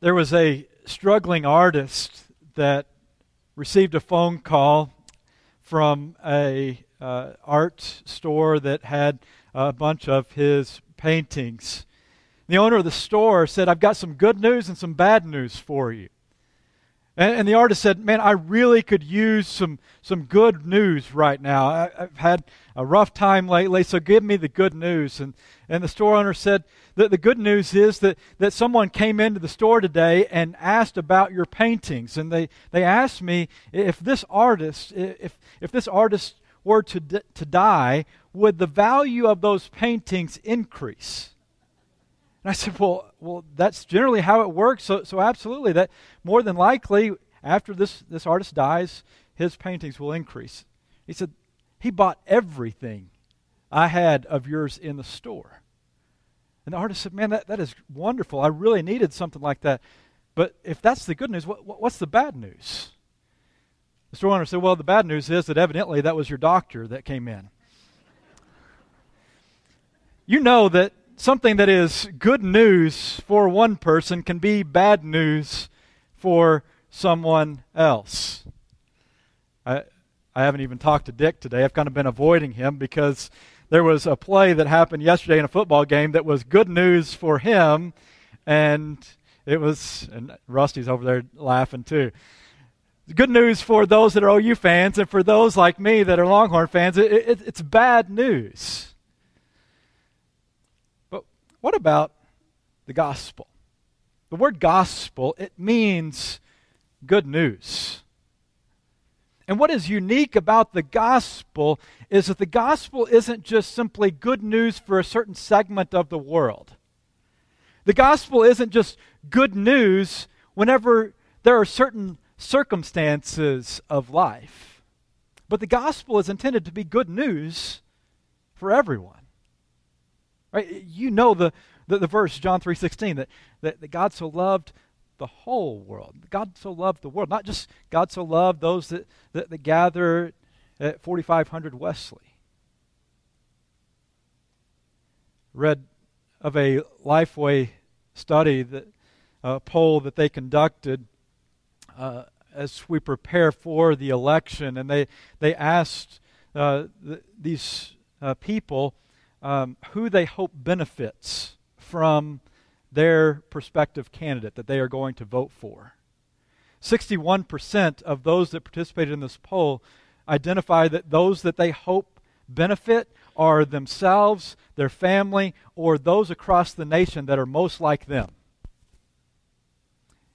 There was a struggling artist that received a phone call from a uh, art store that had a bunch of his paintings. The owner of the store said, I've got some good news and some bad news for you. And, and the artist said, Man, I really could use some, some good news right now. I, have had a rough time lately, so give me the good news. And, and the store owner said, the, the good news is that, that someone came into the store today and asked about your paintings. And they, they asked me if this artist, if, if this artist were to, to die, would the value of those paintings increase? And I said, well, well, that's generally how it works. So, so absolutely, that more than likely, after this, this artist dies, his paintings will increase. He said, he bought everything I had of yours in the store. And the artist said, man, that, that is wonderful. I really needed something like that. But if that's the good news, what, what's the bad news? The store owner said, well, the bad news is that evidently that was your doctor that came in. you know that something that is good news for one person can be bad news for someone else. I, I haven't even talked to Dick today. I've kind of been avoiding him because there was a play that happened yesterday in a football game that was good news for him, and it was, and Rusty's over there laughing too. Good news for those that are OU fans, and for those like me that are Longhorn fans, it, it, it's bad news. What about the gospel? The word gospel, it means good news. And what is unique about the gospel is that the gospel isn't just simply good news for a certain segment of the world. The gospel isn't just good news whenever there are certain circumstances of life. But the gospel is intended to be good news for everyone. Right? You know the, the, the verse, John 3.16, that, that, that God so loved the whole world. God so loved the world, not just God so loved those that, that, that gather at 4500 Wesley. Read of a Lifeway study, that a poll that they conducted uh, as we prepare for the election, and they, they asked uh, th- these uh, people um, who they hope benefits from their prospective candidate that they are going to vote for. 61% of those that participated in this poll identify that those that they hope benefit are themselves, their family, or those across the nation that are most like them.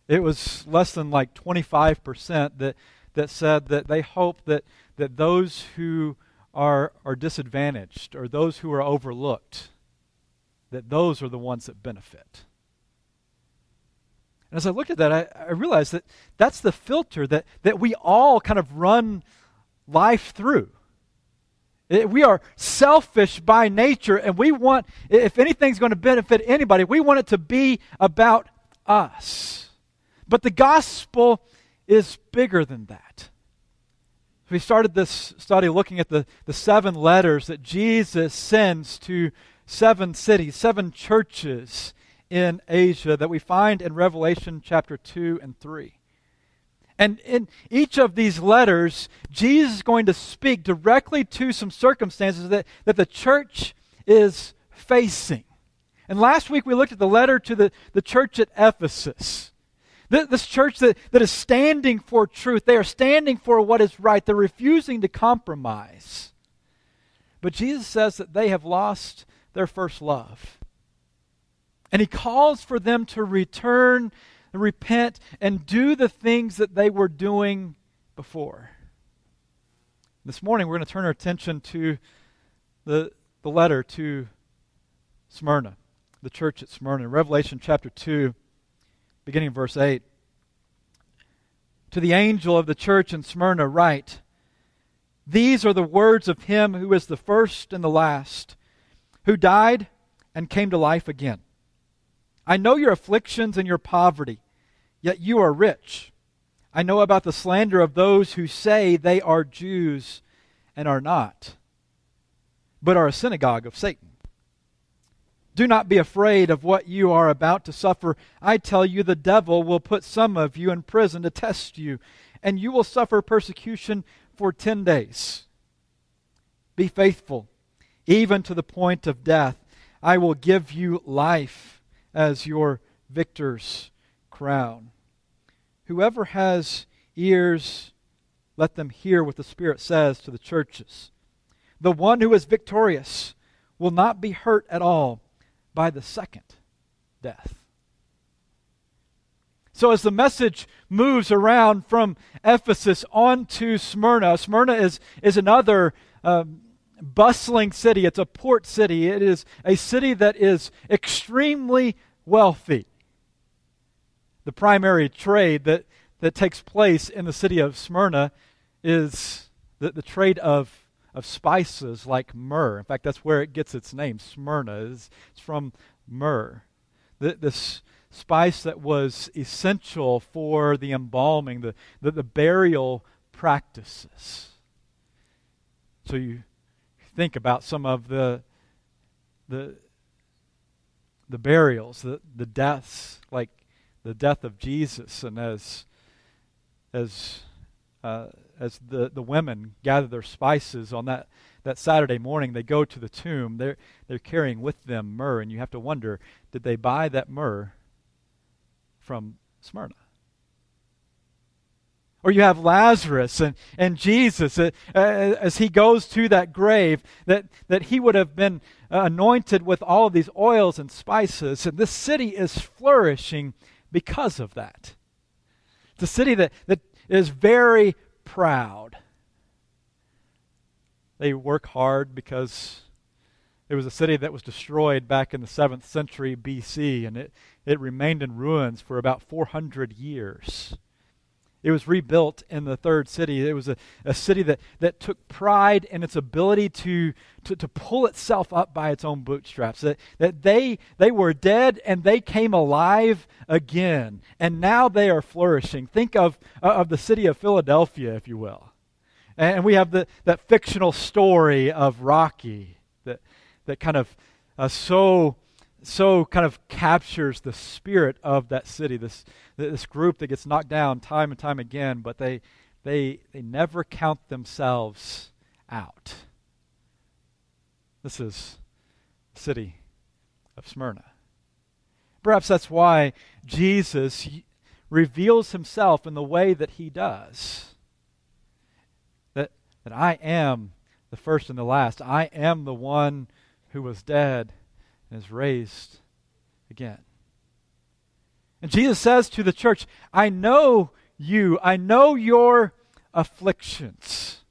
It was less than like 25% that, that said that they hope that, that those who are, are disadvantaged or those who are overlooked, that those are the ones that benefit. And as I looked at that, I, I realized that that's the filter that, that we all kind of run life through. It, we are selfish by nature, and we want, if anything's going to benefit anybody, we want it to be about us. But the gospel is bigger than that. We started this study looking at the, the seven letters that Jesus sends to seven cities, seven churches in Asia that we find in Revelation chapter 2 and 3. And in each of these letters, Jesus is going to speak directly to some circumstances that, that the church is facing. And last week we looked at the letter to the, the church at Ephesus. This church that, that is standing for truth, they are standing for what is right. They're refusing to compromise. But Jesus says that they have lost their first love. And he calls for them to return, repent, and do the things that they were doing before. This morning, we're going to turn our attention to the, the letter to Smyrna, the church at Smyrna. Revelation chapter 2, beginning of verse 8. To the angel of the church in Smyrna, write These are the words of him who is the first and the last, who died and came to life again. I know your afflictions and your poverty, yet you are rich. I know about the slander of those who say they are Jews and are not, but are a synagogue of Satan. Do not be afraid of what you are about to suffer. I tell you, the devil will put some of you in prison to test you, and you will suffer persecution for ten days. Be faithful, even to the point of death. I will give you life as your victor's crown. Whoever has ears, let them hear what the Spirit says to the churches. The one who is victorious will not be hurt at all by the second death. So, as the message moves around from Ephesus on to Smyrna, Smyrna is, is another um, bustling city. It's a port city. It is a city that is extremely wealthy. The primary trade that, that takes place in the city of Smyrna is the, the trade of of spices like myrrh. In fact, that's where it gets its name. Smyrna is it's from myrrh. The, This spice that was essential for the embalming, the, the, the burial practices. So you think about some of the the the burials, the, the deaths, like the death of Jesus, and as as uh, as the, the women gather their spices on that, that Saturday morning, they go to the tomb. They're, they're carrying with them myrrh, and you have to wonder did they buy that myrrh from Smyrna? Or you have Lazarus and, and Jesus uh, uh, as he goes to that grave, that, that he would have been anointed with all of these oils and spices. And this city is flourishing because of that. It's a city that, that is very proud. They work hard because it was a city that was destroyed back in the 7th century BC, and it, it remained in ruins for about 400 years. It was rebuilt in the third city. It was a, a city that, that took pride in its ability to, to, to pull itself up by its own bootstraps. That, that they, they were dead and they came alive again. And now they are flourishing. Think of, uh, of the city of Philadelphia, if you will. And we have the, that fictional story of Rocky that, that kind of uh, so so kind of captures the spirit of that city, this, this group that gets knocked down time and time again, but they, they, they never count themselves out. This is the city of Smyrna. Perhaps that's why Jesus reveals himself in the way that he does. That, that I am the first and the last. I am the one who was dead and is raised again. And Jesus says to the church, I know you, I know your afflictions.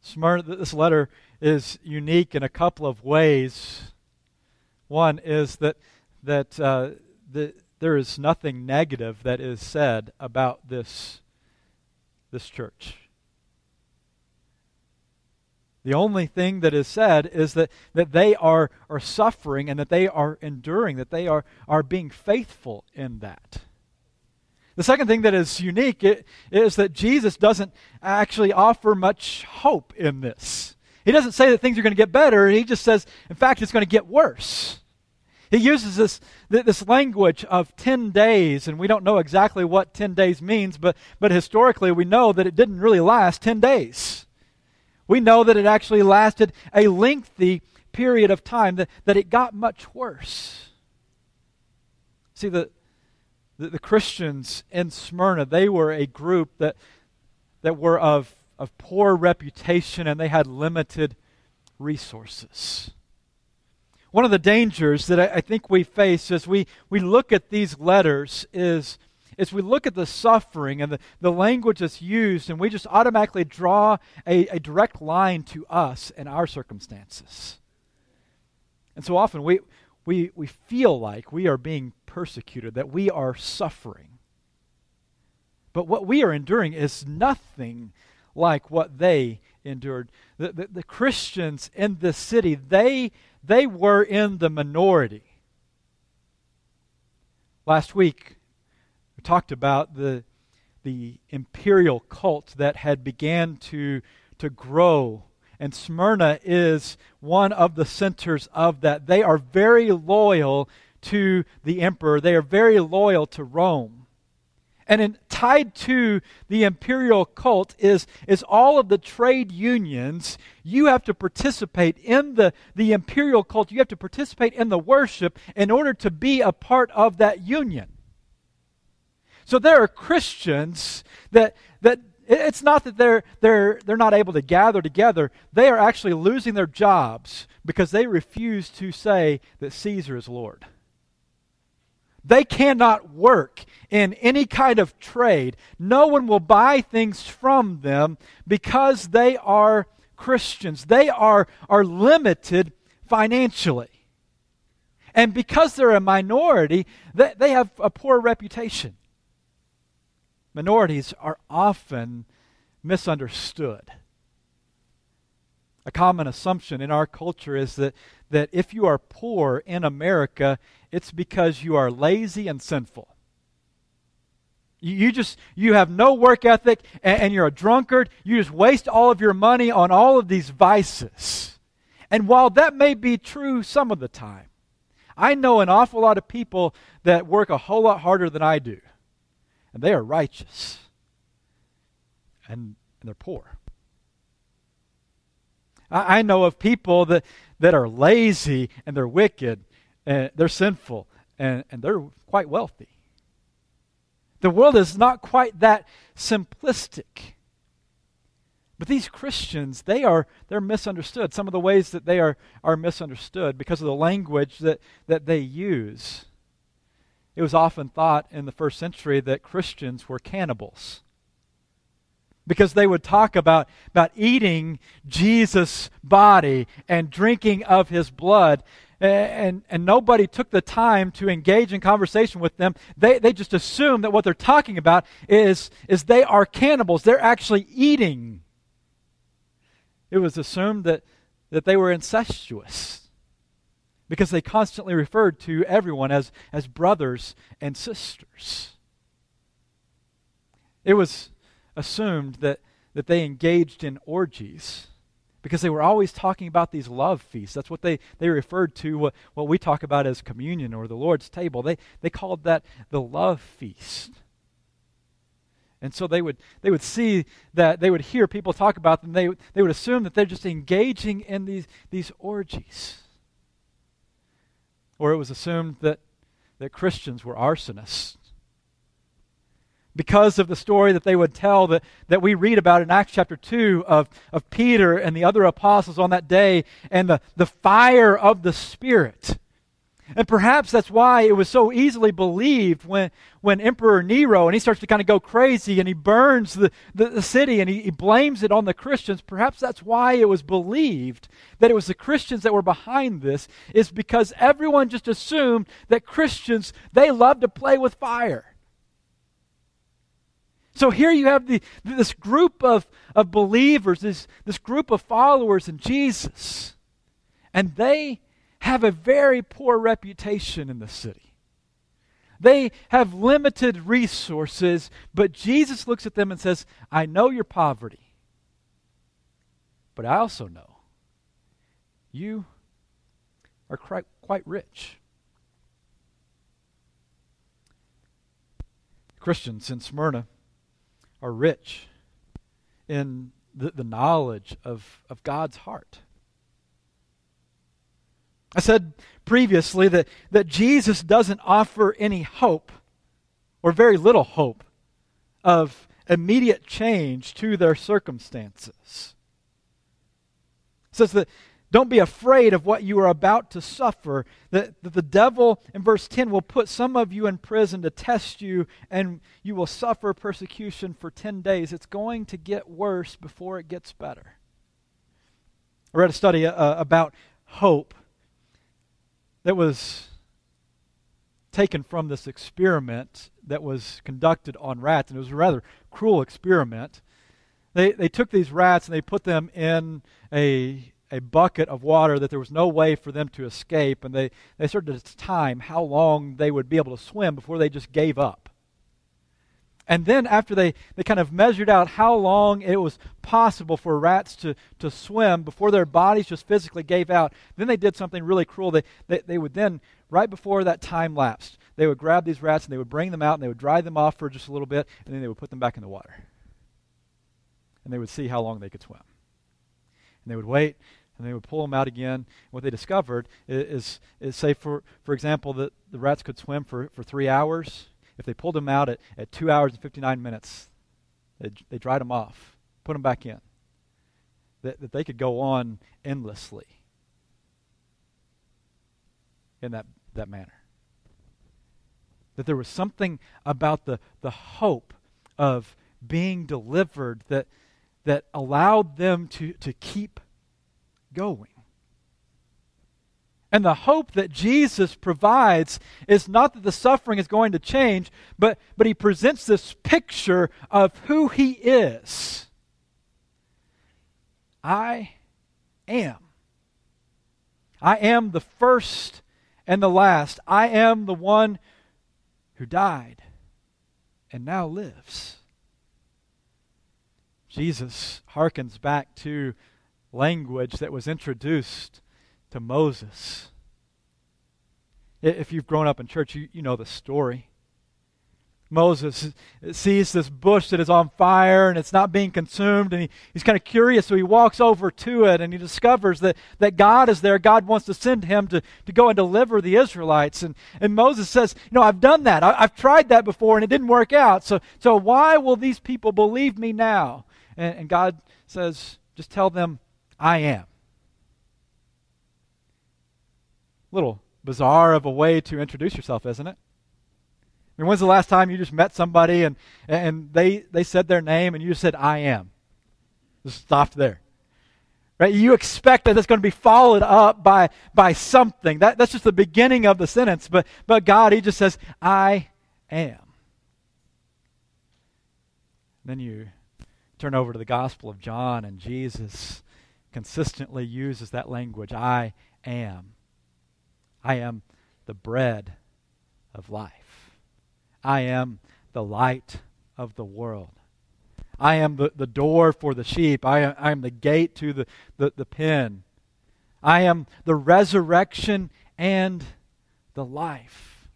Smyrna, this letter is unique in a couple of ways. One is that that uh, the, there is nothing negative that is said about this this church. The only thing that is said is that, that they are, are suffering and that they are enduring, that they are, are being faithful in that. The second thing that is unique is that Jesus doesn't actually offer much hope in this. He doesn't say that things are going to get better, he just says, in fact, it's going to get worse. He uses this, this language of 10 days, and we don't know exactly what 10 days means, but, but historically we know that it didn't really last 10 days. We know that it actually lasted a lengthy period of time, that, that it got much worse. See, the, the, the Christians in Smyrna, they were a group that, that were of, of poor reputation and they had limited resources. One of the dangers that I, I think we face as we, we look at these letters is is we look at the suffering and the, the language that's used, and we just automatically draw a, a direct line to us and our circumstances. And so often we, we, we feel like we are being persecuted, that we are suffering. But what we are enduring is nothing like what they endured. The, the, the, Christians in this city, they, they were in the minority. Last week, talked about the, the imperial cult that had began to, to grow And Smyrna is one of the centers of that. They are very loyal to the emperor, they are very loyal to Rome. And in, tied to the imperial cult is, is all of the trade unions. You have to participate in the, the imperial cult. You have to participate in the worship in order to be a part of that union. So there are Christians that, that it's not that they're, they're, they're not able to gather together. They are actually losing their jobs because they refuse to say that Caesar is Lord. They cannot work in any kind of trade. No one will buy things from them because they are Christians. They are, are limited financially. And because they're a minority, they, they have a poor reputation. Minorities are often misunderstood. A common assumption in our culture is that, that if you are poor in America, it's because you are lazy and sinful. You, just you have no work ethic and you're a drunkard. You just waste all of your money on all of these vices. And while that may be true some of the time, I know an awful lot of people that work a whole lot harder than I do. And they are righteous. And, and they're poor. I, I know of people that, that are lazy and they're wicked and they're sinful and, and they're quite wealthy. The world is not quite that simplistic. But these Christians, they are they're misunderstood. Some of the ways that they are, are misunderstood because of the language that, that they use. It was often thought in the first century that Christians were cannibals because they would talk about, about eating Jesus' body and drinking of his blood. And, and nobody took the time to engage in conversation with them. They, they just assume that what they're talking about is, is they are cannibals. They're actually eating. It was assumed that, that they were incestuous because they constantly referred to everyone as, as brothers and sisters. It was assumed that, that they engaged in orgies because they were always talking about these love feasts. That's what they, they referred to, what, what we talk about as communion or the Lord's table. They, they called that the love feast. And so they would, they would see that, they would hear people talk about them, they, they would assume that they're just engaging in these, these orgies. Or it was assumed that, that Christians were arsonists because of the story that they would tell that, that we read about in Acts chapter 2 of, of Peter and the other apostles on that day and the, the fire of the Spirit. And perhaps that's why it was so easily believed when, when Emperor Nero, and he starts to kind of go crazy and he burns the, the, the city and he, he blames it on the Christians. Perhaps that's why it was believed that it was the Christians that were behind this, is because everyone just assumed that Christians, they love to play with fire. So here you have the, this group of, of believers, this, this group of followers in Jesus, and they have a very poor reputation in the city. They have limited resources, but Jesus looks at them and says, I know your poverty, but I also know you are quite, rich. Christians in Smyrna are rich in the, the knowledge of, of God's heart. I said previously that, that Jesus doesn't offer any hope, or very little hope, of immediate change to their circumstances. It says that don't be afraid of what you are about to suffer. That, that the devil, in verse 10, will put some of you in prison to test you, and you will suffer persecution for 10 days. It's going to get worse before it gets better. I read a study uh, about hope that was taken from this experiment that was conducted on rats, and it was a rather cruel experiment. They, they took these rats and they put them in a a bucket of water that there was no way for them to escape, and they, they started to time how long they would be able to swim before they just gave up. And then, after they, they kind of measured out how long it was possible for rats to, to swim before their bodies just physically gave out, then they did something really cruel. They, they, they would then, right before that time lapsed, they would grab these rats and they would bring them out and they would dry them off for just a little bit, and then they would put them back in the water. And they would see how long they could swim. And they would wait, and they would pull them out again. What they discovered is, is, is say, for, for example, that the rats could swim for, for three hours if they pulled them out at, at 2 hours and 59 minutes, they, they dried them off, put them back in, that, that they could go on endlessly in that, that manner. That there was something about the, the hope of being delivered that, that allowed them to, to keep going. And the hope that Jesus provides is not that the suffering is going to change, but, but he presents this picture of who he is. I am. I am the first and the last. I am the one who died and now lives. Jesus harkens back to language that was introduced to Moses. If you've grown up in church, you, you know the story. Moses sees this bush that is on fire and it's not being consumed, and he, he's kind of curious, so he walks over to it and he discovers that, that God is there. God wants to send him to, to go and deliver the Israelites. And, and Moses says, You know, I've done that. I, have tried that before and it didn't work out. So, so why will these people believe me now? And, and God says, Just tell them, I am. Little bizarre of a way to introduce yourself, isn't it? I mean, when's the last time you just met somebody and, and they, they said their name and you just said, I am? Just stopped there. Right? You expect that it's going to be followed up by, by something. That, that's just the beginning of the sentence. But, but God, He just says, I am. Then you turn over to the Gospel of John, and Jesus consistently uses that language I am. I am the bread of life. I am the light of the world. I am the, the door for the sheep. I am, I am the gate to the, the, the pen. I am the resurrection and the life.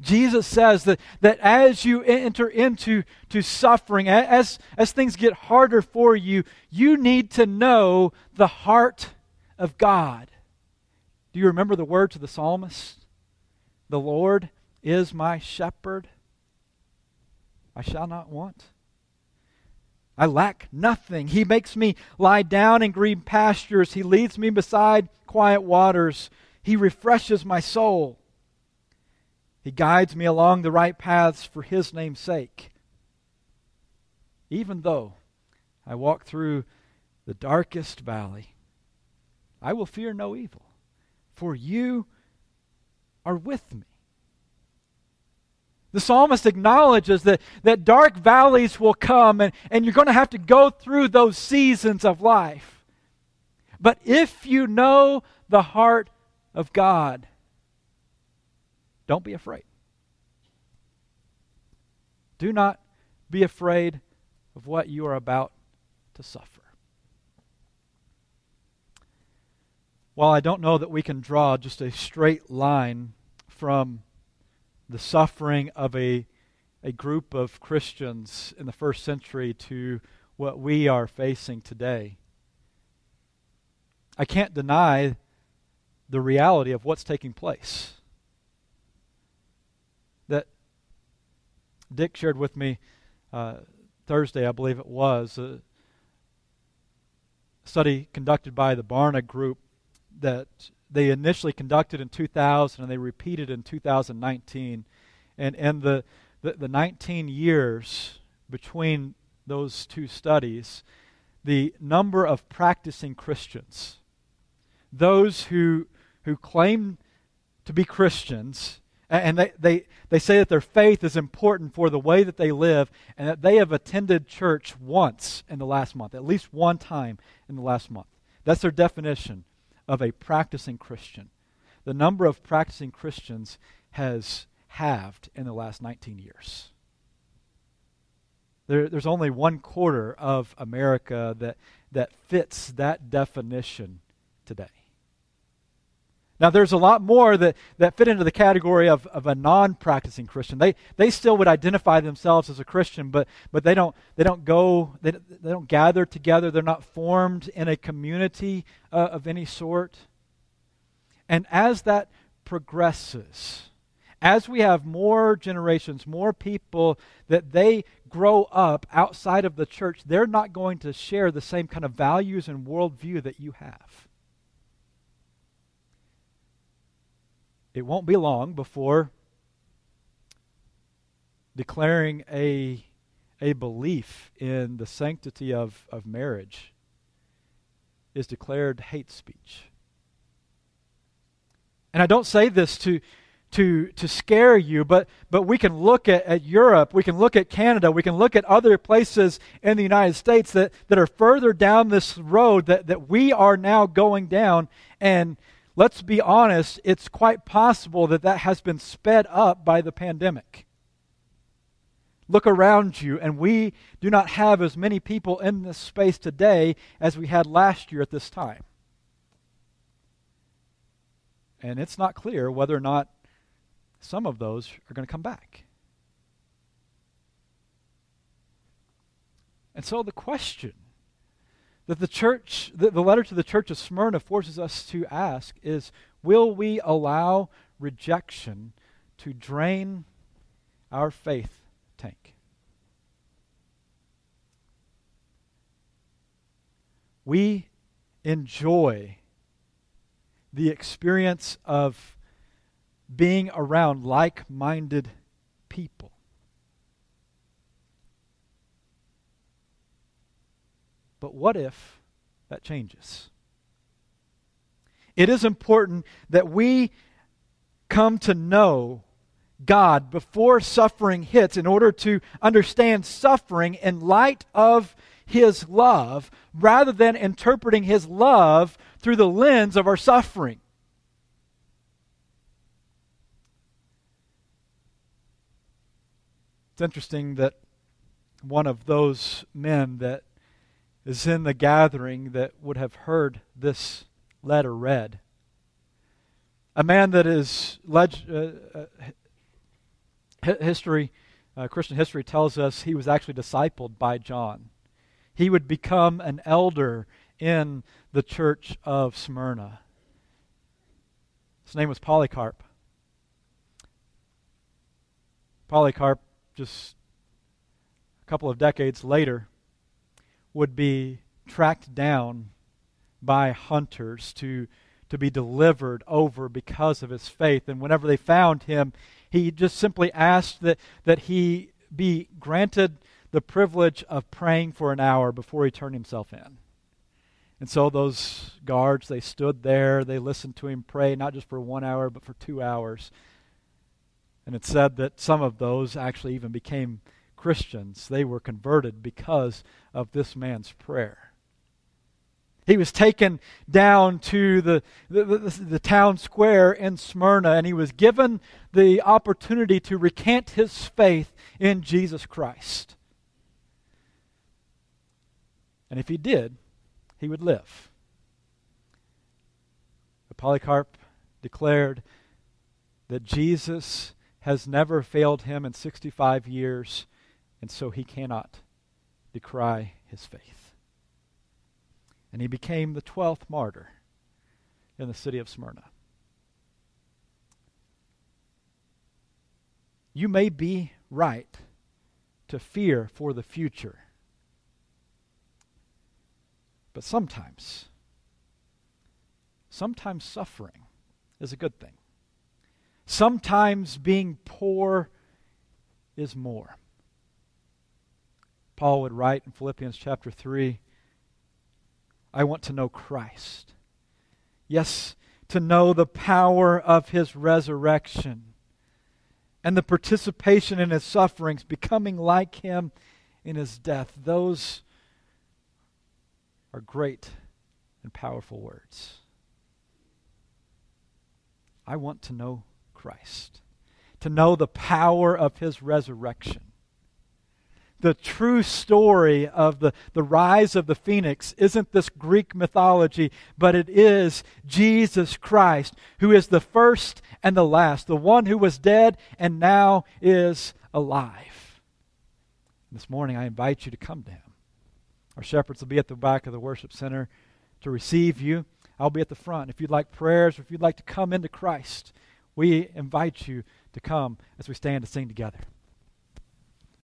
Jesus says that, that as you enter into to suffering, as, as things get harder for you, you need to know the heart of God. Do you remember the words of the psalmist? The Lord is my shepherd. I shall not want. I lack nothing. He makes me lie down in green pastures. He leads me beside quiet waters. He refreshes my soul. He guides me along the right paths for His name's sake. Even though I walk through the darkest valley, I will fear no evil for you are with me. The psalmist acknowledges that, that dark valleys will come and, and you're going to have to go through those seasons of life. But if you know the heart of God, don't be afraid. Do not be afraid of what you are about to suffer. While I don't know that we can draw just a straight line from the suffering of a, a group of Christians in the first century to what we are facing today, I can't deny the reality of what's taking place. That Dick shared with me uh, Thursday, I believe it was, a study conducted by the Barna Group that they initially conducted in 2000 and they repeated in 2019. And, and the, the, the 19 years between those two studies, the number of practicing Christians, those who, who claim to be Christians, and they, they, they say that their faith is important for the way that they live, and that they have attended church once in the last month, at least one time in the last month. That's their definition of a practicing Christian. The number of practicing Christians has halved in the last 19 years. There, there's only one quarter of America that, that fits that definition today. Now, there's a lot more that, that fit into the category of, of a non practicing Christian. They, they still would identify themselves as a Christian, but, but they, don't, they don't go, they, they don't gather together. They're not formed in a community uh, of any sort. And as that progresses, as we have more generations, more people that they grow up outside of the church, they're not going to share the same kind of values and worldview that you have. It won't be long before declaring a, a belief in the sanctity of, of marriage is declared hate speech. And I don't say this to, to, to scare you, but, but we can look at, at Europe, we can look at Canada, we can look at other places in the United States that, that are further down this road that, that we are now going down. And let's be honest, it's quite possible that that has been sped up by the pandemic. Look around you, and we do not have as many people in this space today as we had last year at this time. And it's not clear whether or not some of those are going to come back. And so the question that the church, the, letter to the church of Smyrna forces us to ask is will we allow rejection to drain our faith tank? We enjoy the experience of being around like minded people. But what if that changes? It is important that we come to know God before suffering hits in order to understand suffering in light of His love rather than interpreting His love through the lens of our suffering. It's interesting that one of those men that is in the gathering that would have heard this letter read. A man that is leg- uh, uh, history, uh, Christian history tells us he was actually discipled by John. He would become an elder in the church of Smyrna. His name was Polycarp. Polycarp, just a couple of decades later, would be tracked down by hunters to, to be delivered over because of his faith. And whenever they found him, he just simply asked that, that he be granted the privilege of praying for an hour before he turned himself in. And so those guards, they stood there, they listened to him pray, not just for one hour, but for two hours. And it said that some of those actually even became Christians. They were converted because of this man's prayer. He was taken down to the, the, the, the, town square in Smyrna and he was given the opportunity to recant his faith in Jesus Christ. And if he did, he would live. But Polycarp declared that Jesus has never failed him in 65 years and so he cannot decry his faith. And he became the 12th martyr in the city of Smyrna. You may be right to fear for the future, but sometimes, sometimes suffering is a good thing. Sometimes being poor is more. Paul would write in Philippians chapter 3 I want to know Christ. Yes, to know the power of his resurrection and the participation in his sufferings, becoming like him in his death. Those are great and powerful words. I want to know Christ, to know the power of his resurrection the true story of the, the rise of the phoenix isn't this Greek mythology, but it is Jesus Christ, who is the first and the last, the one who was dead and now is alive. This morning, I invite you to come to him. Our shepherds will be at the back of the worship center to receive you. I'll be at the front. If you'd like prayers or if you'd like to come into Christ, we invite you to come as we stand to sing together.